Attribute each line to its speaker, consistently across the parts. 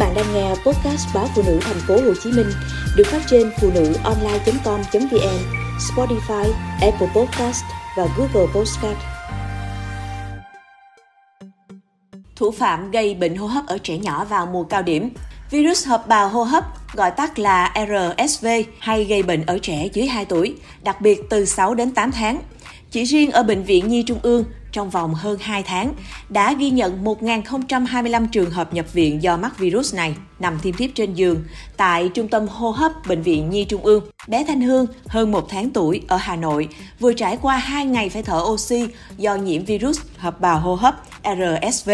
Speaker 1: bạn đang nghe podcast báo phụ nữ thành phố Hồ Chí Minh được phát trên phụ nữ online.com.vn, Spotify, Apple Podcast và Google Podcast. Thủ phạm gây bệnh hô hấp ở trẻ nhỏ vào mùa cao điểm. Virus hợp bào hô hấp gọi tắt là RSV hay gây bệnh ở trẻ dưới 2 tuổi, đặc biệt từ 6 đến 8 tháng. Chỉ riêng ở Bệnh viện Nhi Trung ương, trong vòng hơn 2 tháng, đã ghi nhận 1.025 trường hợp nhập viện do mắc virus này, nằm thiêm thiếp trên giường tại Trung tâm hô hấp Bệnh viện Nhi Trung ương. Bé Thanh Hương, hơn một tháng tuổi, ở Hà Nội, vừa trải qua 2 ngày phải thở oxy do nhiễm virus hợp bào hô hấp RSV.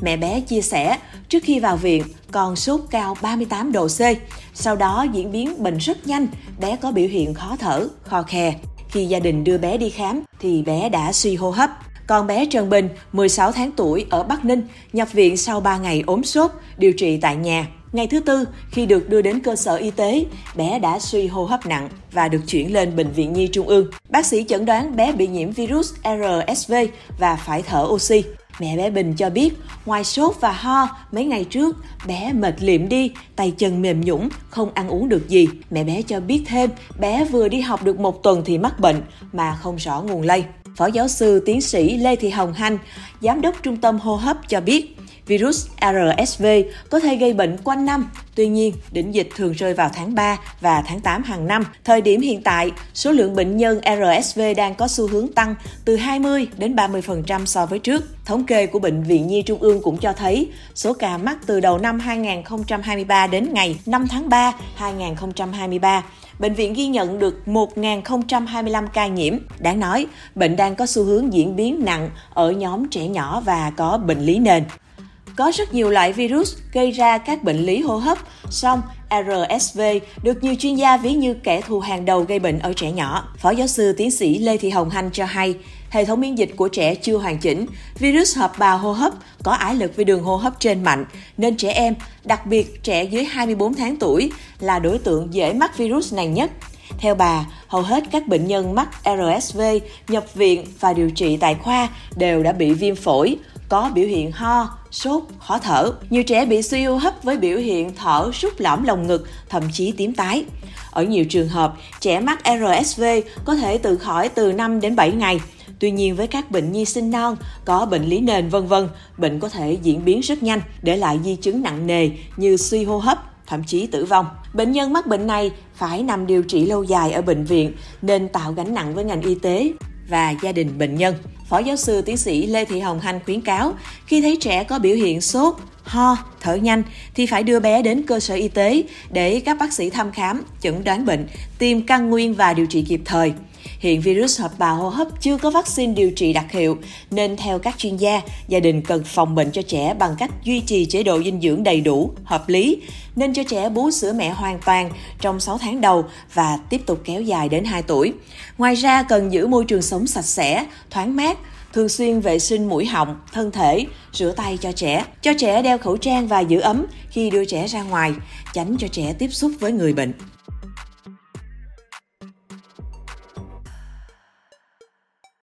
Speaker 1: Mẹ bé chia sẻ, trước khi vào viện, còn sốt cao 38 độ C. Sau đó diễn biến bệnh rất nhanh, bé có biểu hiện khó thở, khò khè. Khi gia đình đưa bé đi khám thì bé đã suy hô hấp. Còn bé Trần Bình, 16 tháng tuổi ở Bắc Ninh, nhập viện sau 3 ngày ốm sốt, điều trị tại nhà. Ngày thứ tư, khi được đưa đến cơ sở y tế, bé đã suy hô hấp nặng và được chuyển lên Bệnh viện Nhi Trung ương. Bác sĩ chẩn đoán bé bị nhiễm virus RSV và phải thở oxy. Mẹ bé Bình cho biết, ngoài sốt và ho, mấy ngày trước, bé mệt liệm đi, tay chân mềm nhũng, không ăn uống được gì. Mẹ bé cho biết thêm, bé vừa đi học được một tuần thì mắc bệnh, mà không rõ nguồn lây. Phó giáo sư tiến sĩ Lê Thị Hồng Hanh, Giám đốc Trung tâm Hô hấp cho biết, virus RSV có thể gây bệnh quanh năm. Tuy nhiên, đỉnh dịch thường rơi vào tháng 3 và tháng 8 hàng năm. Thời điểm hiện tại, số lượng bệnh nhân RSV đang có xu hướng tăng từ 20 đến 30% so với trước. Thống kê của Bệnh viện Nhi Trung ương cũng cho thấy số ca mắc từ đầu năm 2023 đến ngày 5 tháng 3 2023 bệnh viện ghi nhận được 1.025 ca nhiễm. Đáng nói, bệnh đang có xu hướng diễn biến nặng ở nhóm trẻ nhỏ và có bệnh lý nền. Có rất nhiều loại virus gây ra các bệnh lý hô hấp, song RSV được nhiều chuyên gia ví như kẻ thù hàng đầu gây bệnh ở trẻ nhỏ. Phó giáo sư tiến sĩ Lê Thị Hồng Hanh cho hay, hệ thống miễn dịch của trẻ chưa hoàn chỉnh, virus hợp bào hô hấp có ái lực với đường hô hấp trên mạnh, nên trẻ em, đặc biệt trẻ dưới 24 tháng tuổi, là đối tượng dễ mắc virus này nhất. Theo bà, hầu hết các bệnh nhân mắc RSV nhập viện và điều trị tại khoa đều đã bị viêm phổi, có biểu hiện ho, sốt, khó thở. Nhiều trẻ bị suy hô hấp với biểu hiện thở rút lõm lồng ngực, thậm chí tím tái. Ở nhiều trường hợp, trẻ mắc RSV có thể tự khỏi từ 5 đến 7 ngày. Tuy nhiên với các bệnh nhi sinh non, có bệnh lý nền vân vân, bệnh có thể diễn biến rất nhanh, để lại di chứng nặng nề như suy hô hấp, thậm chí tử vong. Bệnh nhân mắc bệnh này phải nằm điều trị lâu dài ở bệnh viện nên tạo gánh nặng với ngành y tế và gia đình bệnh nhân. Phó giáo sư tiến sĩ Lê Thị Hồng Hanh khuyến cáo, khi thấy trẻ có biểu hiện sốt, ho, thở nhanh thì phải đưa bé đến cơ sở y tế để các bác sĩ thăm khám, chẩn đoán bệnh, tìm căn nguyên và điều trị kịp thời. Hiện virus hợp bào hô hấp chưa có vaccine điều trị đặc hiệu, nên theo các chuyên gia, gia đình cần phòng bệnh cho trẻ bằng cách duy trì chế độ dinh dưỡng đầy đủ, hợp lý, nên cho trẻ bú sữa mẹ hoàn toàn trong 6 tháng đầu và tiếp tục kéo dài đến 2 tuổi. Ngoài ra cần giữ môi trường sống sạch sẽ, thoáng mát, thường xuyên vệ sinh mũi họng, thân thể, rửa tay cho trẻ, cho trẻ đeo khẩu trang và giữ ấm khi đưa trẻ ra ngoài, tránh cho trẻ tiếp xúc với người bệnh.